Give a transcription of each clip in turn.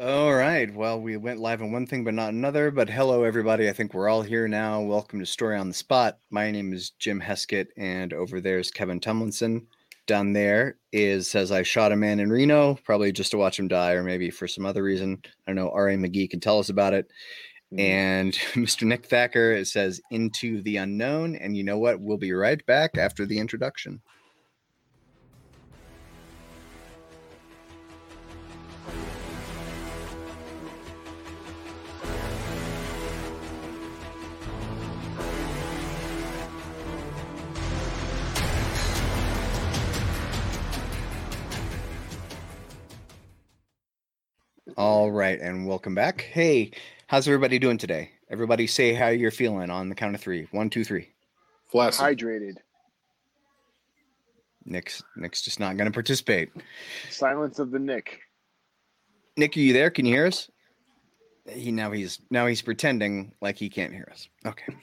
All right. Well, we went live on one thing, but not another. But hello, everybody. I think we're all here now. Welcome to Story on the Spot. My name is Jim Heskett, and over there's Kevin Tumlinson. Down there is says I shot a man in Reno, probably just to watch him die, or maybe for some other reason. I don't know. R.A. McGee can tell us about it. Mm-hmm. And Mr. Nick Thacker it says into the unknown. And you know what? We'll be right back after the introduction. All right, and welcome back. Hey, how's everybody doing today? Everybody say how you're feeling on the count of three. One, two, three. Flaccid. Hydrated. Nick's Nick's just not gonna participate. Silence of the Nick. Nick, are you there? Can you hear us? He now he's now he's pretending like he can't hear us. Okay.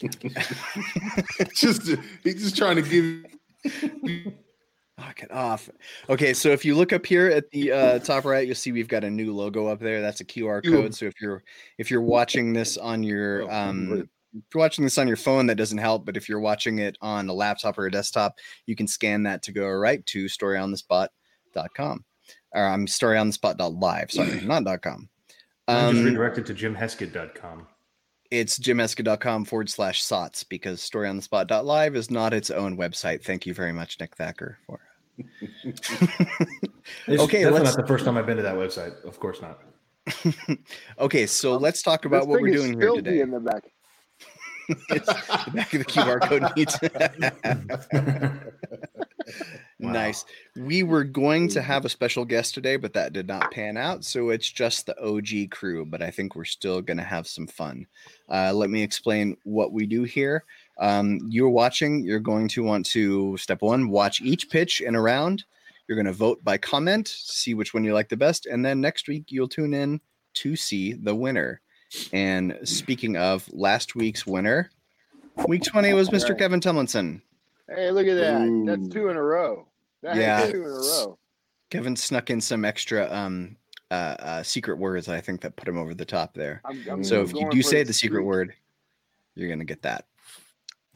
just he's just trying to give Knock it off. Okay, so if you look up here at the uh, top right, you'll see we've got a new logo up there. That's a QR code. So if you're if you're watching this on your Oh, um, if you're watching this on your phone, that doesn't help. But if you're watching it on a laptop or a desktop, you can scan that to go right to storyonthespot.com. Or I'm storyonthespot.live. Sorry, not .com. I'm just Um, redirected to jimheskett.com. it's jimheskett.com forward slash sots because storyonthespot.live is not its own website. Thank you very much, Nick Thacker, for Okay, that's let's- not the first time I've been to that website. Of course not. okay, so let's talk about This what we're is doing here today. in the back. The back of the QR code needs. Wow. Nice. We were going to have a special guest today, but that did not pan out. So it's just the OG crew, but I think we're still going to have some fun. Uh, let me explain what we do here. Um, you're watching, you're going to want to, step one, watch each pitch in a round. You're going to vote by comment, see which one you like the best. And then next week, you'll tune in to see the winner. And speaking of last week's winner, week 20 was Mr. Right. Kevin Tumlinson. Hey, look at that. Ooh. That's two in a row. That's Yeah. two in a row. Kevin snuck in some extra um uh, uh secret words I think that put him over the top there. I'm, I'm So if you do say the secret word, you're gonna get that.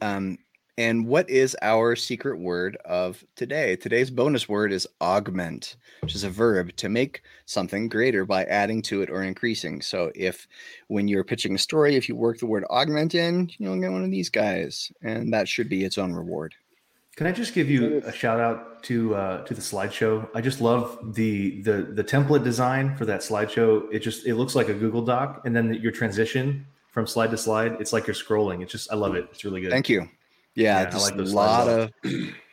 Um and what is our secret word of today? Today's bonus word is augment, which is a verb to make something greater by adding to it or increasing. So if when you're pitching a story, if you work the word augment in, you'll get one of these guys, and that should be its own reward. Can I just give you a shout out to uh, to the slideshow? I just love the the the template design for that slideshow. It just it looks like a Google Doc, and then your transition from slide to slide, it's like you're scrolling. It's just I love it. It's really good. Thank you. Yeah, Yeah, I just like a lot of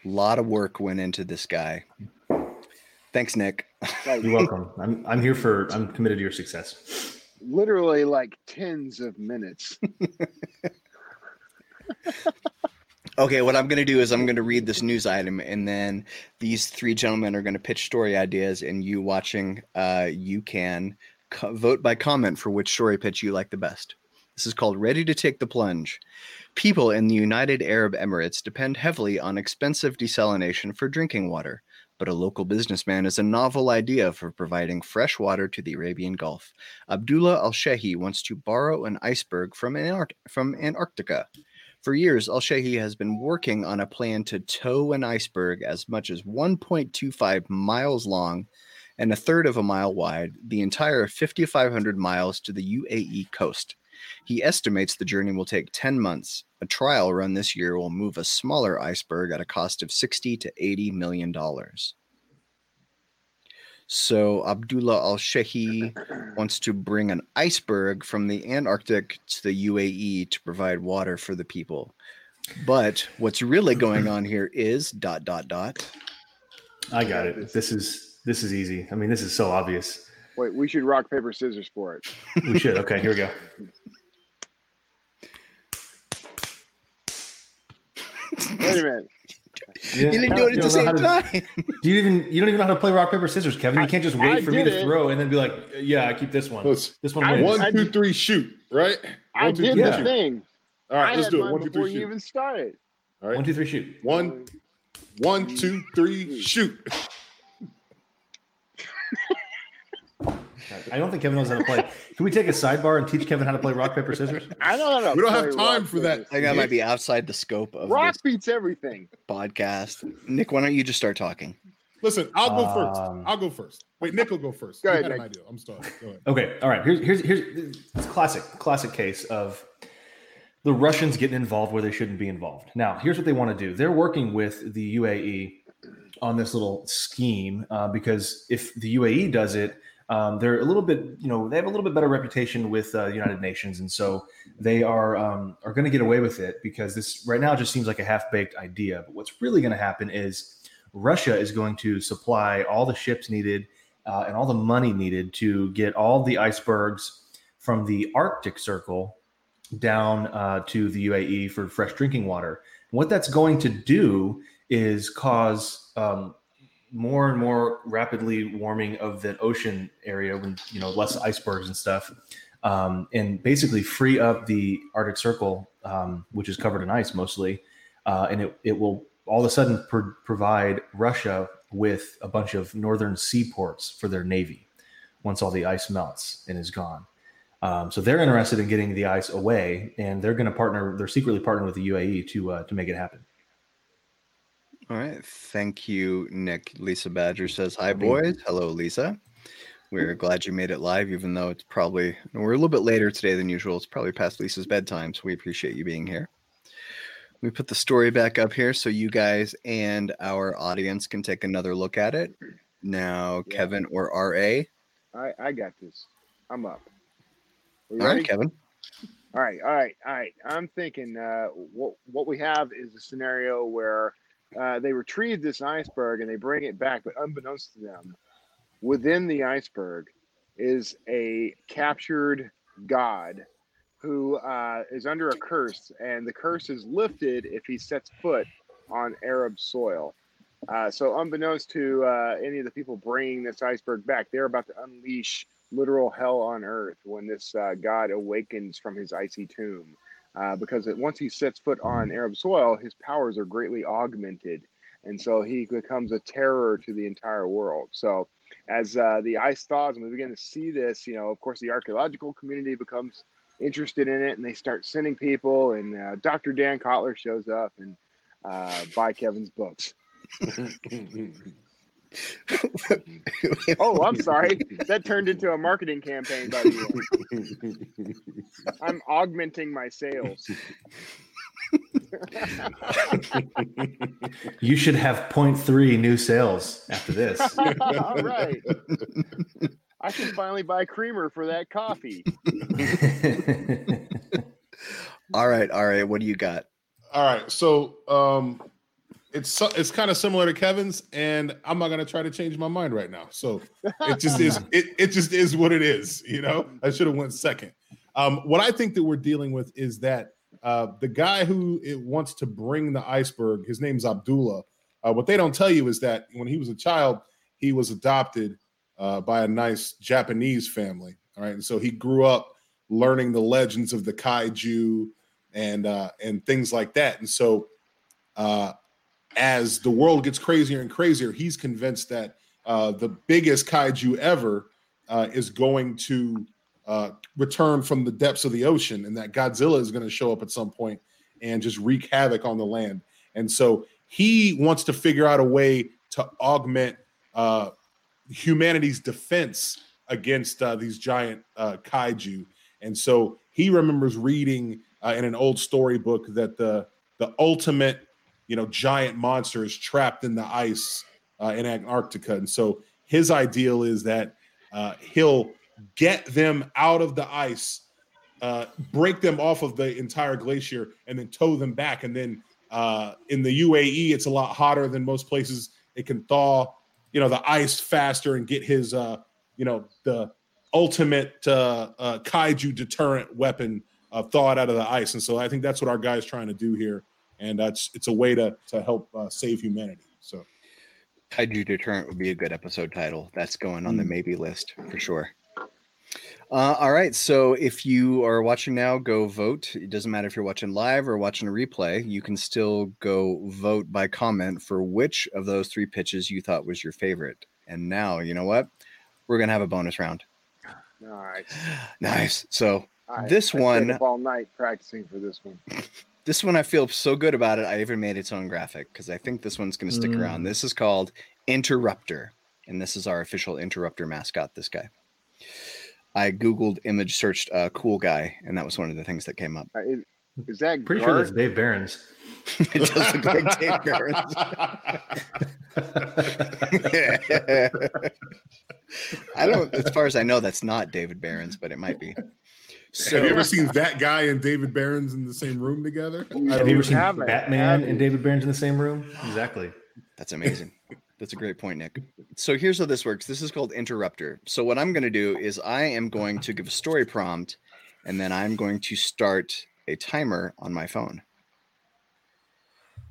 lot of work went into this guy. Thanks, Nick. You're welcome. I'm I'm here for I'm committed to your success. literally like tens of minutes. Okay, what I'm going to do is I'm going to read this news item, and then these three gentlemen are going to pitch story ideas, and you watching, uh, you can co- vote by comment for which story pitch you like the best. This is called Ready to Take the Plunge. People in the United Arab Emirates depend heavily on expensive desalination for drinking water, but a local businessman has a novel idea for providing fresh water to the Arabian Gulf. Abdullah Al Shehi wants to borrow an iceberg from, Antarct- from Antarctica. For years, Al Shehi has been working on a plan to tow an iceberg as much as 1.25 miles long and a third of a mile wide, the entire 5,500 miles to the UAE coast. He estimates the journey will take 10 months. A trial run this year will move a smaller iceberg at a cost of 60 to 80 million dollars. So Abdullah Al Shehi wants to bring an iceberg from the Antarctic to the UAE to provide water for the people. But what's really going on here is dot dot dot. I got it. This is this is easy. I mean, this is so obvious. Wait, we should rock paper scissors for it. We should. Okay, here we go. Wait a minute. You didn't do it at the same how to- time. Do you even you don't even know how to play rock paper scissors, Kevin? You can't just I wait for me to it. throw and then be like, yeah, I keep this one. Let's This one I wins. one, I two, did- three, shoot. Right? I One, two, did three, the shoot. thing. All right, I let's do it. mine One, before you shoot. even started. All right. One, two, three, shoot. One, one, two, three, shoot. I don't think Kevin knows how to play. Can we take a sidebar and teach Kevin how to play rock paper scissors? I don't know. We don't have time for that. I think that might be outside the scope of Rock this beats everything. podcast. Nick, why don't you just start talking? Listen, I'll go first. Um, I'll go first. Wait, Nick will go first. Go You ahead, had an Nick. idea. I'm sorry. Go ahead. Okay, all right. Here's here's here's it's classic classic case of the Russians getting involved where they shouldn't be involved. Now, here's what they want to do. They're working with the UAE on this little scheme uh, because if the UAE does it, um, they're a little bit, you know, they have a little bit better reputation with uh, the United Nations, and so they are um, are going to get away with it because this right now just seems like a half baked idea. But what's really going to happen is Russia is going to supply all the ships needed uh, and all the money needed to get all the icebergs from the Arctic Circle down uh, to the UAE for fresh drinking water. What that's going to do is cause um, more and more rapidly warming of the ocean area when you know less icebergs and stuff, um, and basically free up the Arctic Circle, um, which is covered in ice mostly, uh, and it, it will all of a sudden pro- provide Russia with a bunch of northern seaports for their navy once all the ice melts and is gone. Um, so they're interested in getting the ice away, and they're going to partner. They're secretly partnering with the UAE to uh, to make it happen. All right. Thank you, Nick. Lisa Badger says, Hi, boys. Hello, Lisa. We're glad you made it live, even though it's probably, we're a little bit later today than usual. It's probably past Lisa's bedtime. So we appreciate you being here. We put the story back up here so you guys and our audience can take another look at it. Now, Yeah. Kevin or RA. I, I got this. I'm up. All right, Kevin. All right, all right, all right. I'm thinking uh, what what we have is a scenario where uh, they retrieve this iceberg and they bring it back, but unbeknownst to them, within the iceberg is a captured god who uh, is under a curse, and the curse is lifted if he sets foot on Arab soil. Uh, so, unbeknownst to uh, any of the people bringing this iceberg back, they're about to unleash literal hell on earth when this uh, god awakens from his icy tomb. Uh, because it, once he sets foot on Arab soil, his powers are greatly augmented. And so he becomes a terror to the entire world. So, as uh, the ice thaws and we begin to see this, you know, of course, the archaeological community becomes interested in it and they start sending people. And uh, Dr. Dan Kotler shows up and uh, buy Kevin's books. Oh, I'm sorry. That turned into a marketing campaign by the way. I'm augmenting my sales. You should have 0.3 new sales after this. All right. I can finally buy creamer for that coffee. All right. All right. What do you got? All right, so um, it's it's kind of similar to Kevin's, and I'm not gonna try to change my mind right now. So it just is it, it just is what it is. You know, I should have went second. Um, what I think that we're dealing with is that uh, the guy who it wants to bring the iceberg, his name's Abdullah. Uh, what they don't tell you is that when he was a child, he was adopted uh, by a nice Japanese family. All right, and so he grew up learning the legends of the kaiju and uh, and things like that. And so, uh, as the world gets crazier and crazier, he's convinced that uh, the biggest kaiju ever uh, is going to uh, return from the depths of the ocean, and that Godzilla is going to show up at some point and just wreak havoc on the land. And so he wants to figure out a way to augment uh, humanity's defense against uh, these giant uh, kaiju. And so he remembers reading in an old storybook that the the ultimate, you know, giant monsters trapped in the ice uh, in Antarctica. And so his ideal is that uh, he'll get them out of the ice, uh, break them off of the entire glacier, and then tow them back. And then uh, in the UAE, it's a lot hotter than most places. It can thaw, you know, the ice faster and get his, uh, you know, the ultimate uh, kaiju deterrent weapon thawed out of the ice. And so I think that's what our guy's trying to do here, and that's it's a way to to help uh, save humanity. So Kaiju Deterrent would be a good episode title. That's going on the Mm. maybe list for sure. Uh, all right. So if you are watching now, go vote. It doesn't matter if you're watching live or watching a replay. You can still go vote by comment for which of those three pitches you thought was your favorite. And now, you know what? We're going to have a bonus round. Nice. Nice. So I- This I one- all night practicing for this one. this one I feel so good about it. I even made its own graphic because I think this one's going to stick Mm. around. This is called Interrupter, and this is our official Interrupter mascot. This guy. I googled image searched uh, cool guy, and that was one of the things that came up. Uh, is, is that Pretty sure that's Dave Barron's. it does look like Dave Barron's. I don't. As far as I know, that's not David Barron's, but it might be. So Have you ever seen that guy and David Barron's in the same room together? Have you ever seen haven't, Batman have and? David Barron's in the same room? Exactly. That's amazing. That's a great point, Nick. So here's how this works. This is called interrupter. So what I'm going to do is I am going to give a story prompt and then I'm going to start a timer on my phone.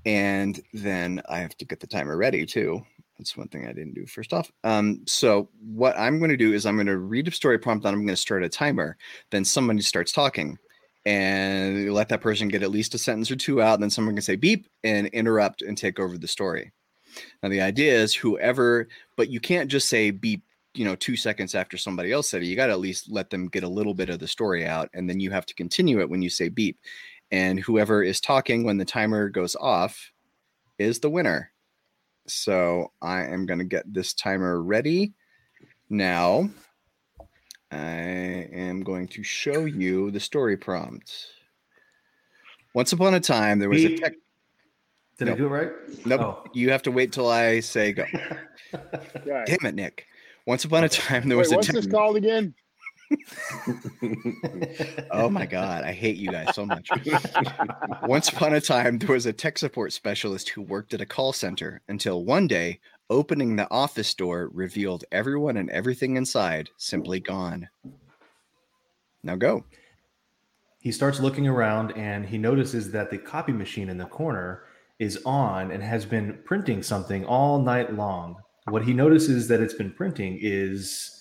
And then I have to get the timer ready too. That's one thing I didn't do first off. Um, so what I'm going to do is I'm going to read a story prompt and I'm going to start a timer. Then somebody starts talking and let that person get at least a sentence or two out. Then someone can say beep and interrupt and take over the story. Now the idea is whoever, but you can't just say beep, you know, two seconds after somebody else said it. You got to at least let them get a little bit of the story out, and then you have to continue it when you say beep. And whoever is talking when the timer goes off is the winner. So I am going to get this timer ready now. I am going to show you the story prompt. Once upon a time, there was a tech. Did I do it right? Nope. Oh. You have to wait till I say go. Right. Damn it, Nick. Once upon a time, there Wait, was a what's tech. this called again? Oh my god, I hate you guys so much. Once upon a time, there was a tech support specialist who worked at a call center until one day, opening the office door revealed everyone and everything inside simply gone. Now go. he starts looking around and he notices that the copy machine in the corner is on and has been printing something all night long. What he notices that it's been printing is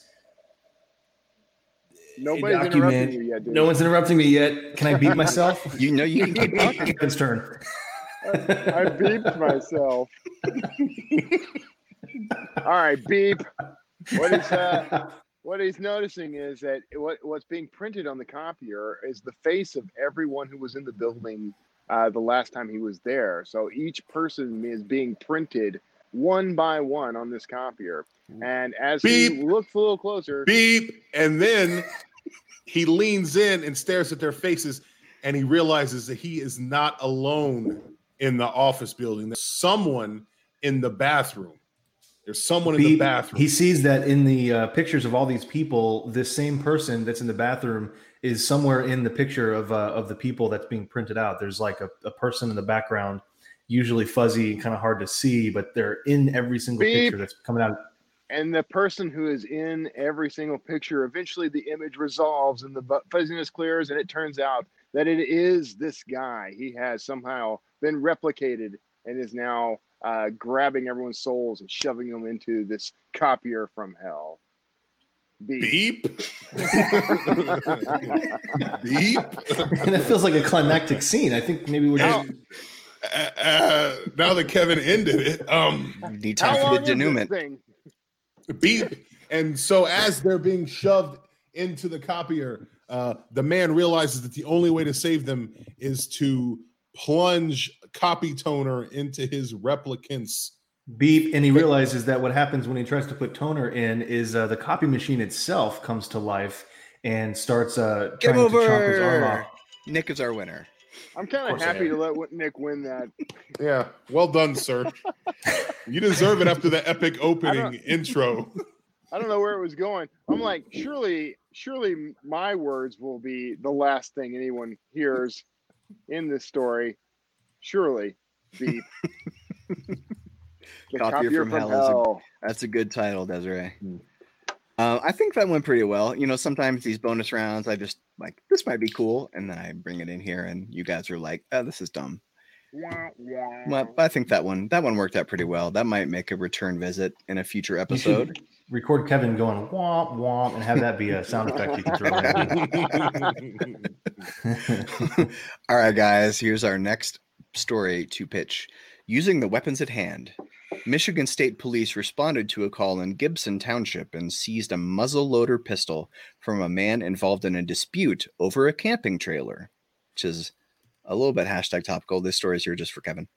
Nobody's document- interrupting you yet, dude. no one's interrupting me yet. Can I beat myself? You know you can keep talking. Kevin's turn. I beeped myself. All right, beep. What is uh, what he's noticing is that what what's being printed on the copier is the face of everyone who was in the building uh, the last time he was there. So each person is being printed one by one on this copier. And as he looks a little closer, Beep. And then he leans in and stares at their faces and he realizes that he is not alone in the office building. There's someone in the bathroom. There's someone in the bathroom. He sees that in the uh, pictures of all these people, this same person that's in the bathroom is somewhere in the picture of uh, of the people that's being printed out. There's like a, a person in the background, usually fuzzy and kind of hard to see, but they're in every single Beep. picture that's coming out. and the person who is in every single picture eventually the image resolves and the fuzziness clears and it turns out that it is this guy he has somehow been replicated and is now uh, grabbing everyone's souls and shoving them into this copier from hell Beep. Beep. Beep. And it feels like a climactic scene. I think maybe we're just. And, uh, now that Kevin ended it, um, Need How time for long the denouement. beep. And so as they're being shoved into the copier, uh, the man realizes that the only way to save them is to plunge copy toner into his replicants. beep and he realizes that what happens when he tries to put toner in is uh, the copy machine itself comes to life and starts uh, Game trying to chomp his arm off. Nick is our winner. I'm kind of happy to let nick win that Yeah, well done, sir. you deserve it after the epic opening intro. i don't know where it was going i'm like surely surely my words will be the last thing anyone hears in this story surely beep the Copier from Hell is a- That's a good title, Desiree. Uh, I think that went pretty well. You know, sometimes these bonus rounds, I just like this might be cool, and then I bring it in here, and you guys are like, "Oh, this is dumb." Wah, wah. Well, I think that one that one worked out pretty well. That might make a return visit in a future episode. record Kevin going womp womp and have that be a sound effect you can throw in. All right, guys, here's our next story to pitch using the weapons at hand. Michigan State Police responded to a call in Gibson Township and seized a muzzle loader pistol from a man involved in a dispute over a camping trailer, which is a little bit hashtag topical. This story is here just for Kevin.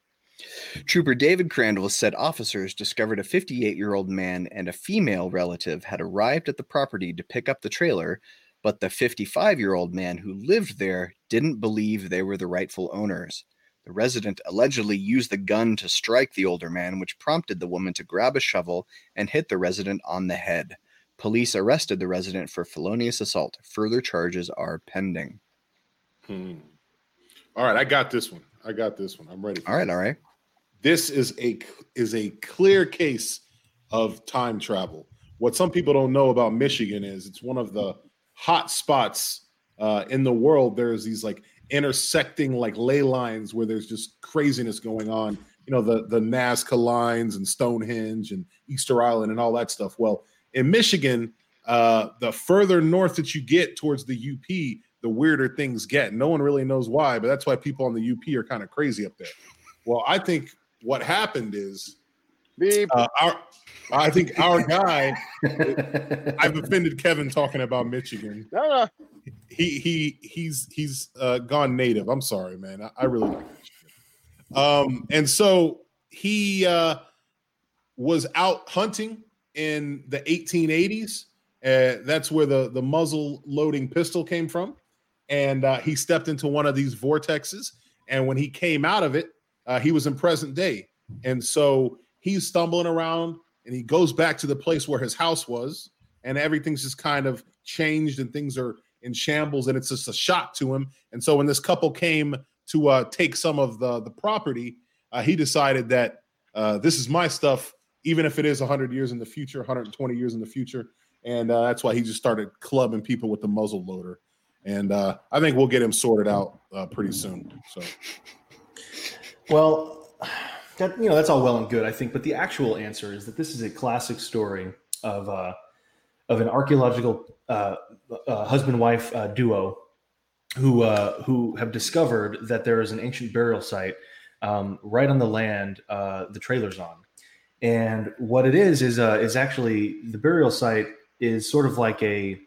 Trooper David Crandall said officers discovered a 58 year old man and a female relative had arrived at the property to pick up the trailer, but the 55 year old man who lived there didn't believe they were the rightful owners. The resident allegedly used the gun to strike the older man, which prompted the woman to grab a shovel and hit the resident on the head. Police arrested the resident for felonious assault. Further charges are pending. Hmm. All right, I got this one. I got this one. I'm ready. All right, all right. This is a is a clear case of time travel. What some people don't know about Michigan is it's one of the hot spots uh, in the world. There's these like intersecting like ley lines where there's just craziness going on. You know, the the Nazca lines and Stonehenge and Easter Island and all that stuff. Well, in Michigan, uh, the further north that you get towards the UP, the weirder things get. No one really knows why, but that's why people on the UP are kind of crazy up there. Well, I think what happened is Beep. uh, our I think our guy I've offended Kevin talking about Michigan. no, no. He he he's he's uh, gone native. I'm sorry, man. I, I really like Michigan. Um, and so he uh, was out hunting in the 1880s. Uh, that's where the the muzzle loading pistol came from, and uh, he stepped into one of these vortexes. And when he came out of it, uh, he was in present day, and so he's stumbling around, and he goes back to the place where his house was, and everything's just kind of changed, and things are in shambles, and it's just a shock to him. And so when this couple came to uh, take some of the the property, uh, he decided that uh, this is my stuff, even if it is 100 years in the future, 120 years in the future, and uh, that's why he just started clubbing people with the muzzle loader. And uh, I think we'll get him sorted out uh, pretty soon. So. Well, that you know that's all well and good, I think, but the actual answer is that this is a classic story of uh, of an archaeological uh, uh, husband wife uh, duo who uh, who have discovered that there is an ancient burial site um, right on the land uh, the trailer's on, and what it is is is actually the burial site is sort of like a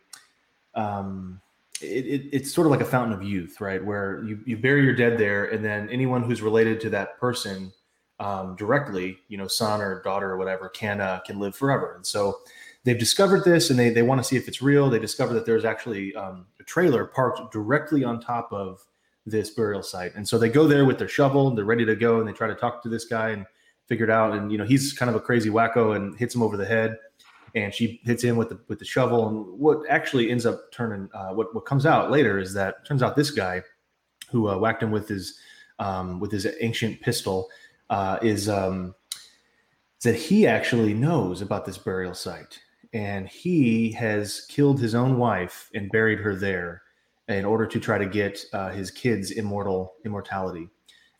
um, it, it, it's sort of like a fountain of youth, right? Where you, you bury your dead there, and then anyone who's related to that person um, directly, you know, son or daughter or whatever, can uh, can live forever. And so they've discovered this, and they they want to see if it's real. They discover that there's actually um, a trailer parked directly on top of this burial site, and so they go there with their shovel. And they're ready to go, and they try to talk to this guy and figure it out. And you know, he's kind of a crazy wacko and hits him over the head and she hits him with the with the shovel. And what actually ends up turning uh, what what comes out later is that turns out this guy who uh, whacked him with his um, with his ancient pistol uh, is um, that he actually knows about this burial site, and he has killed his own wife and buried her there in order to try to get uh, his kids immortal immortality.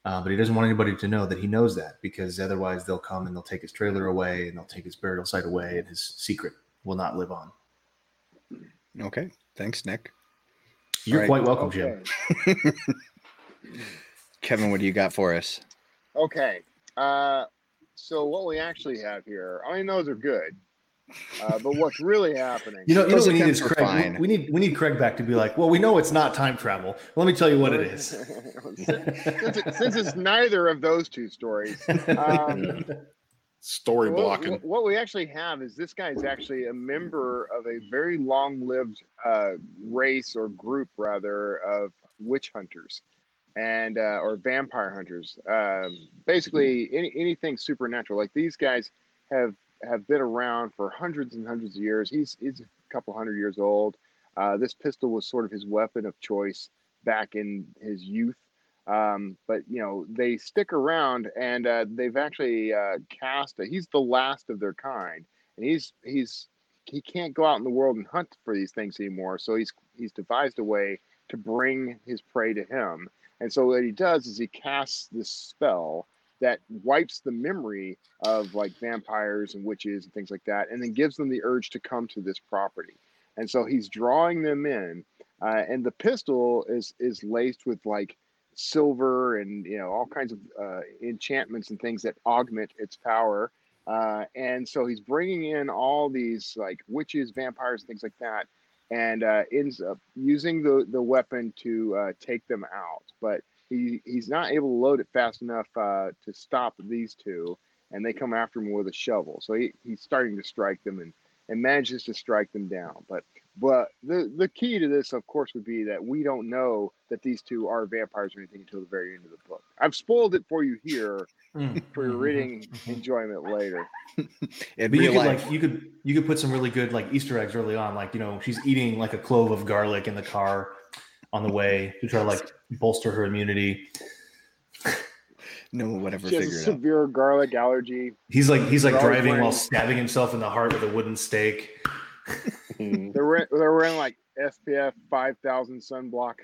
Uh, but he doesn't want anybody to know that he knows that because otherwise they'll come and they'll take his trailer away and they'll take his burial site away and his secret will not live on. Okay. Thanks, Nick. You're right. quite welcome, Jim. Kevin, what do you got for us? Okay. Uh, so what we actually have here, I mean, those are good. Uh, but what's really happening? You know, you know what we need is Craig. We, we need we need Craig back to be like, well, we know it's not time travel. Let me tell you what it is. since, it, since it's neither of those two stories. Um, Story blocking. what- what we actually have is this guy is actually a member of a very long-lived uh, race or group, rather, of witch hunters and uh, or vampire hunters. Um, basically, any, anything supernatural. Like these guys have have been around for hundreds and hundreds of years. He's he's a couple hundred years old. Uh, this pistol was sort of his weapon of choice back in his youth. Um, but you know they stick around, and uh, they've actually uh, cast. A, he's the last of their kind, and he's he's he can't go out in the world and hunt for these things anymore. So he's he's devised a way to bring his prey to him. And so what he does is he casts this spell that wipes the memory of like vampires and witches and things like that, and then gives them the urge to come to this property. And so he's drawing them in, uh, and the pistol is is laced with like silver and you know all kinds of uh, enchantments and things that augment its power. Uh, and so he's bringing in all these like witches, vampires, and things like that, and uh, ends up using the the weapon to uh, take them out. But he he's not able to load it fast enough uh, to stop these two, and they come after him with a shovel. So he, he's starting to strike them and and manages to strike them down. But but the the key to this, of course, would be that we don't know that these two are vampires or anything until the very end of the book. I've spoiled it for you here Mm. for your reading enjoyment later. In But you could life, like you could you could put some really good like Easter eggs early on, like you know she's eating like a clove of garlic in the car on the way to try to like bolster her immunity. no one would ever She has a figure it out. severe garlic allergy. He's like he's like Garlic driving while stabbing himself in the heart with a wooden stake. They're wearing, they're wearing like SPF 5000 sunblock.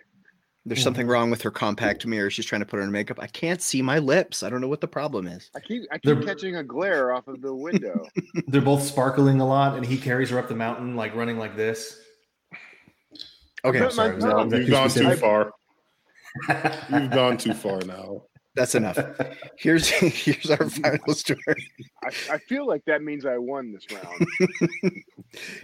There's mm-hmm. something wrong with her compact mirror. She's trying to put on makeup. I can't see my lips. I don't know what the problem is. I keep I keep They're- catching a glare off of the window. They're both sparkling a lot, and he carries her up the mountain like running like this. Okay, But sorry, my was that- was that You've gone too far. You've gone too far now. That's enough. Here's here's our final story. I, I feel like that means I won this round.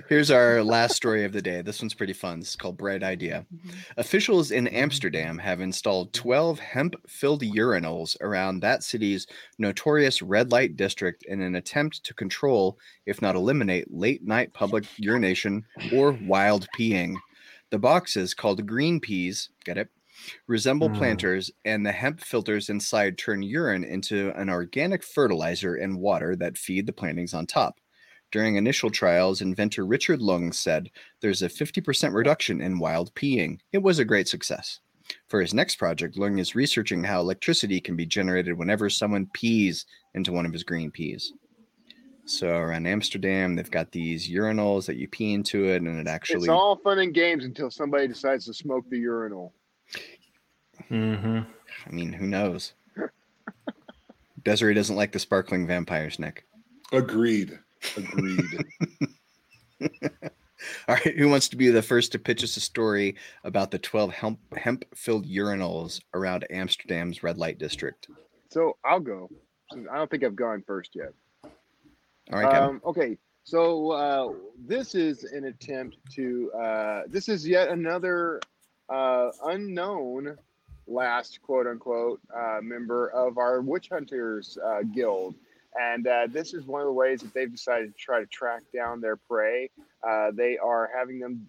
Here's our last story of the day. This one's pretty fun. This is called Bright Idea. Mm-hmm. Officials in Amsterdam have installed 12 hemp filled urinals around that city's notorious red light district in an attempt to control, if not eliminate, late night public urination or wild peeing. The boxes, called green peas, get it? Resemble Hmm. planters, and the hemp filters inside turn urine into an organic fertilizer and water that feed the plantings on top. During initial trials, inventor Richard Lung said there's a 50% reduction in wild peeing. It was a great success. For his next project, Lung is researching how electricity can be generated whenever someone pees into one of his green peas. So around Amsterdam, they've got these urinals that you pee into it, and it actually It's all fun and games until somebody decides to smoke the urinal. Mm-hmm. I mean, who knows? Desiree doesn't like the sparkling vampires, Nick. Agreed. Agreed. All right, who wants to be the first to pitch us a story about the 12 hemp hemp filled urinals around Amsterdam's red light district? So I'll go. I don't think I've gone first yet. All right, Kevin. Um, okay, so uh, this is an attempt to. Uh, this is yet another uh, unknown last quote unquote uh, member of our witch hunters uh, guild, and uh, this is one of the ways that they've decided to try to track down their prey. Uh, they are having them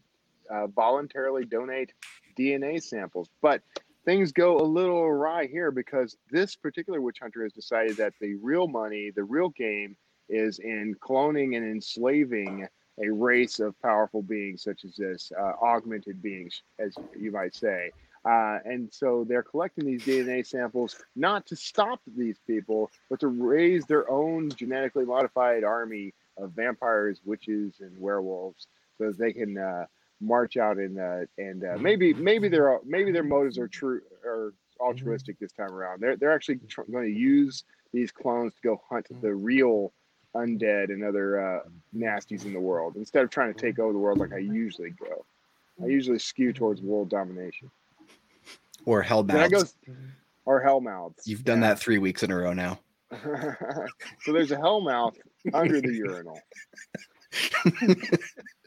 uh, voluntarily donate DNA samples, but things go a little awry here because this particular witch hunter has decided that the real money, the real game, is in cloning and enslaving a race of powerful beings such as this, uh, augmented beings, as you might say. Uh, and so they're collecting these DNA samples not to stop these people, but to raise their own genetically modified army of vampires, witches, and werewolves, so that they can uh, march out and uh, and uh, maybe maybe their maybe their motives are true or altruistic this time around. They're they're actually tr- going to use these clones to go hunt the real undead and other uh, nasties in the world instead of trying to take over the world like I usually go. I usually skew towards world domination. Or Then I go or hellmouths. You've done that three weeks in a row now. so there's a hellmouth under the urinal.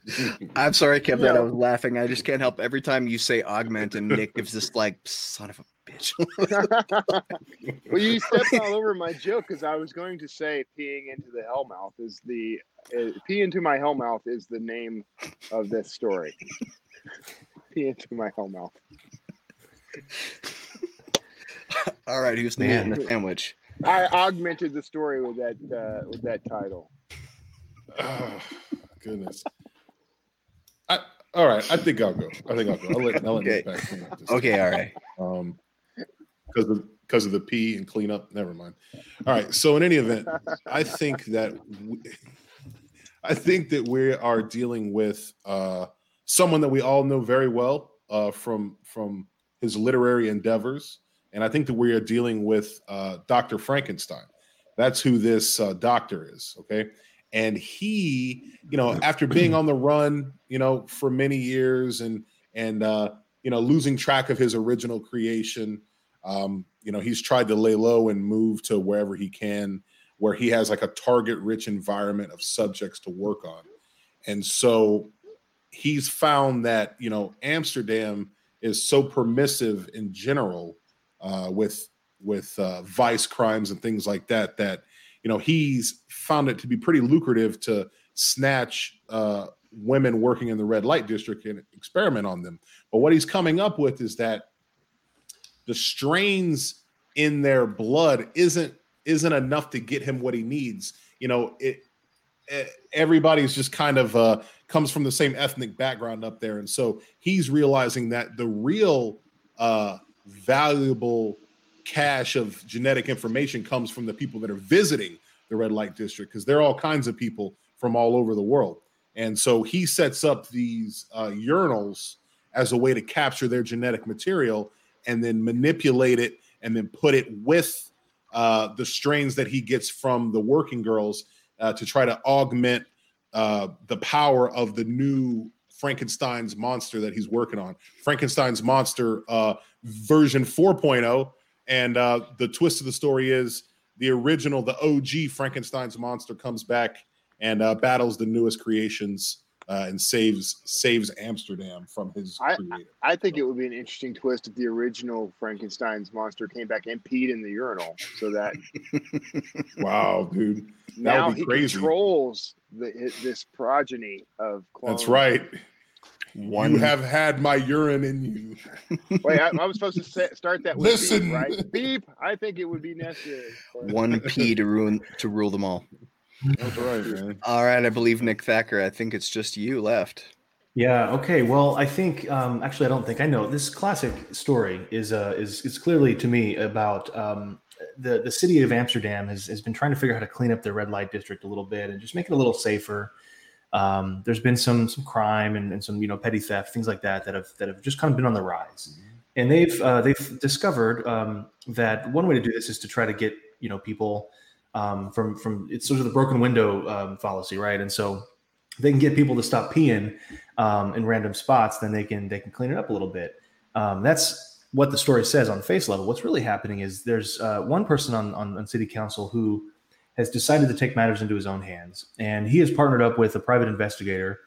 I'm sorry, Kev, that I Yeah. was laughing. I just can't help every time you say augment and Nick gives this like son of a bitch. well, you stepped all over my joke because I was going to say peeing into the hellmouth is the uh, pee into my hellmouth is the name of this story. pee into my hellmouth. All right, who's the Man. man the sandwich? I augmented the story with that uh, with that title. oh, goodness. I, all right, I think I'll go. I think I'll go. I'll let, I'll let Okay. Nick back clean up this Okay, all right. um because of because of the pee and cleanup never mind all right so in any event i think that we, i think that we are dealing with uh someone that we all know very well uh from from his literary endeavors and i think that we are dealing with uh dr frankenstein that's who this uh, doctor is okay and he you know after being on the run you know for many years and and uh you know losing track of his original creation um, you know, he's tried to lay low and move to wherever he can. where he has like a target rich environment of subjects to work on. And so he's found that, you know, Amsterdam is so permissive in general uh, with with uh, vice crimes and things like that that you know he's found it to be pretty lucrative to snatch uh, women working in the red light district and experiment on them. But what he's coming up with is that the strains in their blood isn't isn't enough to get him what he needs. You know, it, it everybody's just kind of uh, comes from the same ethnic background up there, and so he's realizing that the real uh, valuable cache of genetic information comes from the people that are visiting the red light district because there are all kinds of people from all over the world. And so he sets up these uh, urinals as a way to capture their genetic material and then manipulate it and then put it with uh, the strains that he gets from the working girls uh, to try to augment uh, the power of the new Frankenstein's monster that he's working on. Frankenstein's monster uh, version 4.0. And uh, the twist of the story is the original, the OG Frankenstein's monster comes back and uh, battles the newest creations uh, and saves saves Amsterdam from his I, creator. I think it would be an interesting twist if the original Frankenstein's monster came back and peed in the urinal, so that wow, dude, that now would be he crazy. controls the, this progeny of clones. That's right. One You have had my urine in you. Wait, I, I was supposed to say, start that with Listen. beep, right? Beep. I think it would be necessary. one P to ruin to rule them all. That's right, man. All right, I believe Nick Thacker. I think it's just you left. Yeah. Okay. Well, I think um, actually, I don't think I know this classic story is uh, is is clearly to me about um, the the city of Amsterdam has has been trying to figure out how to clean up their red light district a little bit and just make it a little safer. Um, there's been some some crime and, and some you know petty theft things like that that have that have just kind of been on the rise, and they've uh, they've discovered um, that one way to do this is to try to get you know people um, from from it's sort of the broken window um, fallacy, right? And so they can get people to stop peeing um, in random spots, then they can they can clean it up a little bit. Um, that's what the story says on face level. What's really happening is there's uh, one person on, on on city council who has decided to take matters into his own hands, and he has partnered up with a private investigator.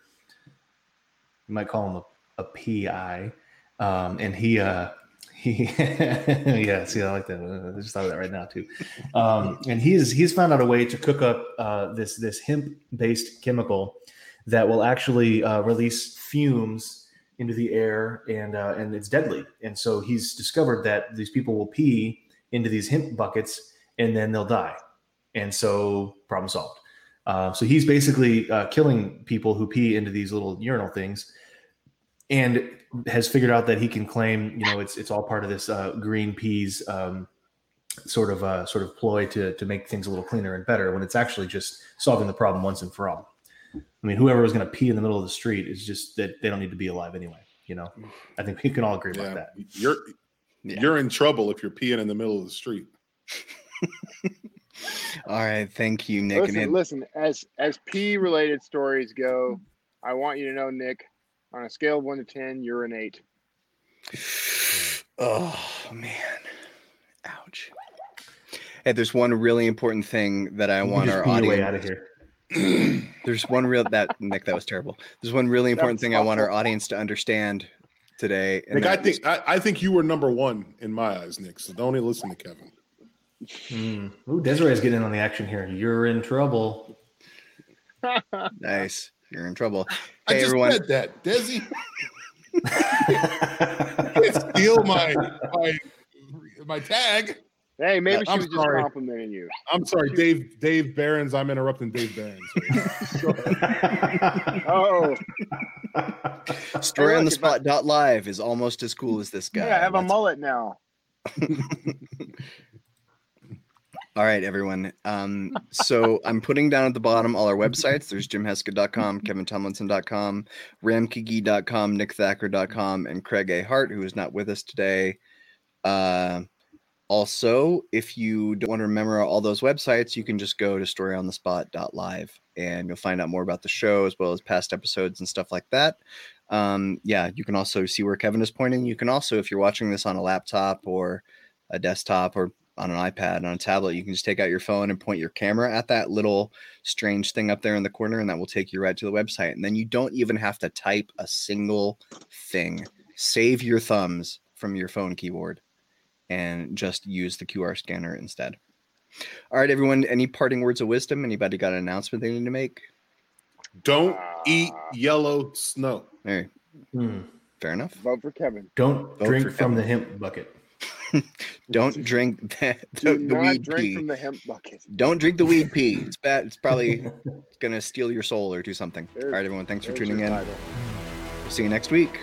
You might call him a, a PI, um, and he uh, he yeah. See, I like that. I just thought of that right now too. Um, and he's he's found out a way to cook up uh, this this hemp based chemical that will actually uh, release fumes into the air and uh, and it's deadly. And so he's discovered that these people will pee into these hemp buckets and then they'll die. And so problem solved. Uh, so he's basically uh, killing people who pee into these little urinal things, and has figured out that he can claim, you know, it's it's all part of this uh, green peas um, sort of uh, sort of ploy to to make things a little cleaner and better when it's actually just solving the problem once and for all. I mean, whoever was going to pee in the middle of the street is just that they don't need to be alive anyway. You know, I think we can all agree about that. you're Yeah. you're in trouble if you're peeing in the middle of the street. All right, thank you, Nick. Listen, and listen. As as P related stories go, I want you to know, Nick, on a scale of one to ten, you're an eight. oh man, ouch. Hey, there's one really important thing that I want our pee your way audience. out of here. There's one real that Nick that was terrible. There's one really important was thing I want our audience to understand today. and Nick, I that- think I, I think you were number one in my eyes, Nick. So don't even listen to Kevin. Mm. Ooh, Desiree's getting in on the action here. You're in trouble. nice. You're in trouble. I just everyone. said that, Desi. can't steal my my my tag. Hey, maybe she I'm was just complimenting you. I'm sorry, Dave. Dave Barons. I'm interrupting Dave Barons. Oh, Story on the look, if I- spot dot live is almost as cool as this guy. yeah, I have a That's- mullet now. All right, everyone. Um, so I'm putting down at the bottom all our websites. There's jimheskett.com, kevintumlinson.com, ramcgee.com, nickthacker.com, and Craig A. Hart, who is not with us today. Uh, also, if you don't want to remember all those websites, you can just go to storyonthespot.live and you'll find out more about the show as well as past episodes and stuff like that. Um, yeah, you can also see where Kevin is pointing. You can also, if you're watching this on a laptop or a desktop or on an iPad, on a tablet, you can just take out your phone and point your camera at that little strange thing up there in the corner, and that will take you right to the website. And then you don't even have to type a single thing. Save your thumbs from your phone keyboard and just use the QR scanner instead. All right, everyone. Any parting words of wisdom? Anybody got an announcement they need to make? Don't eat Ah. yellow snow. There, Hmm. fair enough. Vote for Kevin. Don't Vote drink from Kevin. the hemp bucket. Don't drink the, Do the, weed drink pee. from the hemp bucket. Don't drink the weed pee. It's bad. It's probably gonna steal your soul or do something. All There's- right, everyone. Thanks for tuning in. title. See you next week.